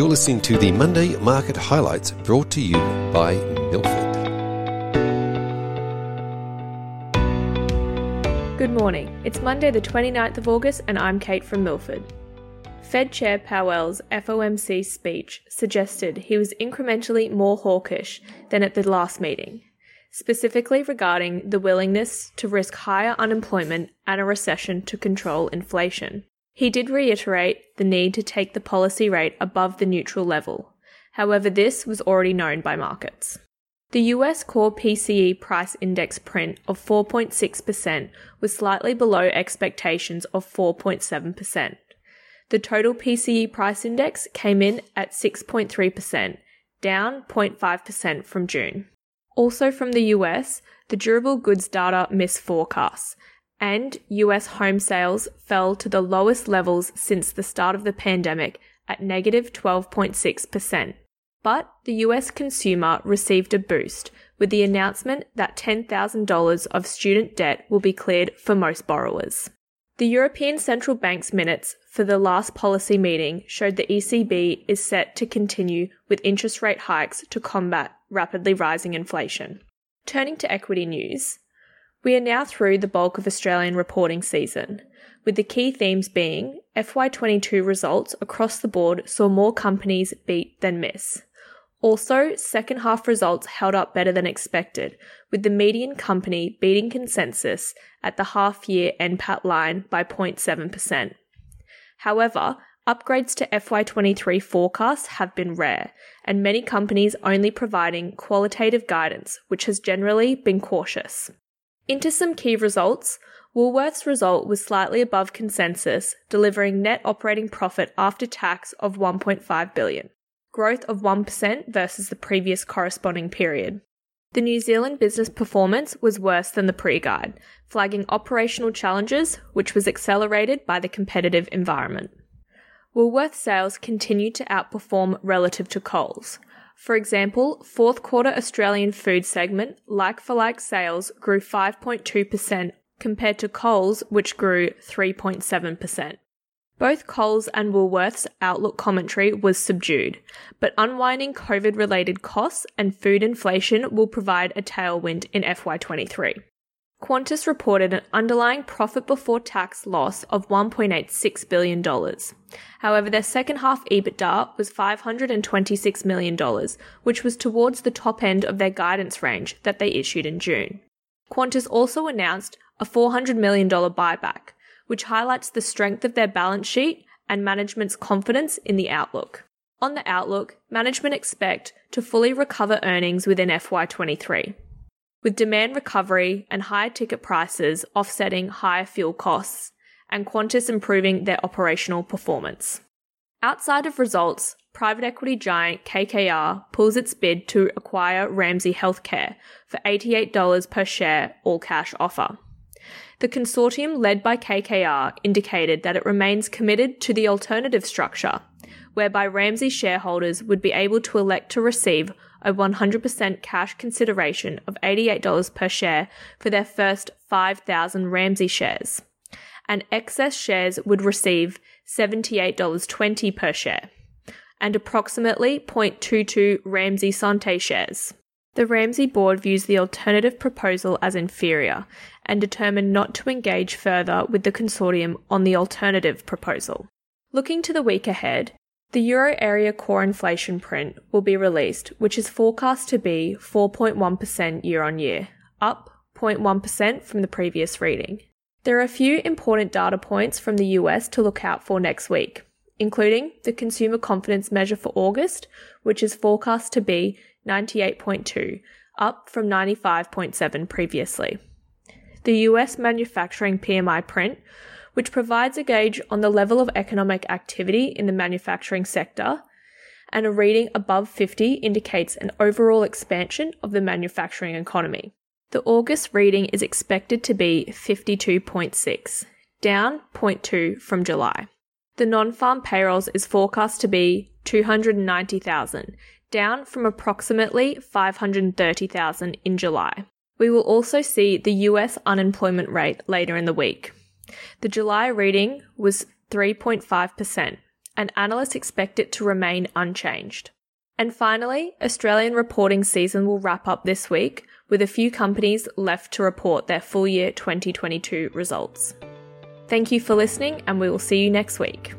You're listening to the Monday Market Highlights brought to you by Milford. Good morning. It's Monday, the 29th of August, and I'm Kate from Milford. Fed Chair Powell's FOMC speech suggested he was incrementally more hawkish than at the last meeting, specifically regarding the willingness to risk higher unemployment and a recession to control inflation. He did reiterate the need to take the policy rate above the neutral level. However, this was already known by markets. The US core PCE price index print of 4.6% was slightly below expectations of 4.7%. The total PCE price index came in at 6.3%, down 0.5% from June. Also from the US, the durable goods data missed forecasts, and US home sales fell to the lowest levels since the start of the pandemic at negative 12.6%. But the US consumer received a boost with the announcement that $10,000 of student debt will be cleared for most borrowers. The European Central Bank's minutes for the last policy meeting showed the ECB is set to continue with interest rate hikes to combat rapidly rising inflation. Turning to equity news, we are now through the bulk of Australian reporting season, with the key themes being FY22 results across the board saw more companies beat than miss. Also, second half results held up better than expected, with the median company beating consensus at the half year NPAT line by 0.7%. However, upgrades to FY23 forecasts have been rare, and many companies only providing qualitative guidance, which has generally been cautious. Into some key results, Woolworths' result was slightly above consensus, delivering net operating profit after tax of 1.5 billion, growth of 1% versus the previous corresponding period. The New Zealand business performance was worse than the pre-guide, flagging operational challenges which was accelerated by the competitive environment. Woolworths sales continued to outperform relative to Coles, for example, fourth quarter Australian food segment like for like sales grew 5.2% compared to Coles, which grew 3.7%. Both Coles and Woolworths' outlook commentary was subdued, but unwinding COVID related costs and food inflation will provide a tailwind in FY23. Qantas reported an underlying profit before tax loss of $1.86 billion. However, their second half EBITDA was $526 million, which was towards the top end of their guidance range that they issued in June. Qantas also announced a $400 million buyback, which highlights the strength of their balance sheet and management's confidence in the outlook. On the outlook, management expect to fully recover earnings within FY23 with demand recovery and higher ticket prices offsetting higher fuel costs, and Qantas improving their operational performance. Outside of results, private equity giant KKR pulls its bid to acquire Ramsay Healthcare for $88 per share all cash offer. The consortium led by KKR indicated that it remains committed to the alternative structure, whereby Ramsay shareholders would be able to elect to receive a 100% cash consideration of $88 per share for their first 5,000 Ramsay shares. And excess shares would receive $78.20 per share and approximately 0.22 Ramsay Santé shares. The Ramsay board views the alternative proposal as inferior and determined not to engage further with the consortium on the alternative proposal. Looking to the week ahead, the euro area core inflation print will be released, which is forecast to be 4.1% year on year, up 0.1% from the previous reading. There are a few important data points from the US to look out for next week, including the consumer confidence measure for August, which is forecast to be 98.2, up from 95.7 previously. The US manufacturing PMI print, which provides a gauge on the level of economic activity in the manufacturing sector, and a reading above 50 indicates an overall expansion of the manufacturing economy. The August reading is expected to be 52.6, down 0.2 from July. The non farm payrolls is forecast to be 290,000, down from approximately 530,000 in July. We will also see the US unemployment rate later in the week. The July reading was 3.5%, and analysts expect it to remain unchanged. And finally, Australian reporting season will wrap up this week, with a few companies left to report their full year 2022 results. Thank you for listening, and we will see you next week.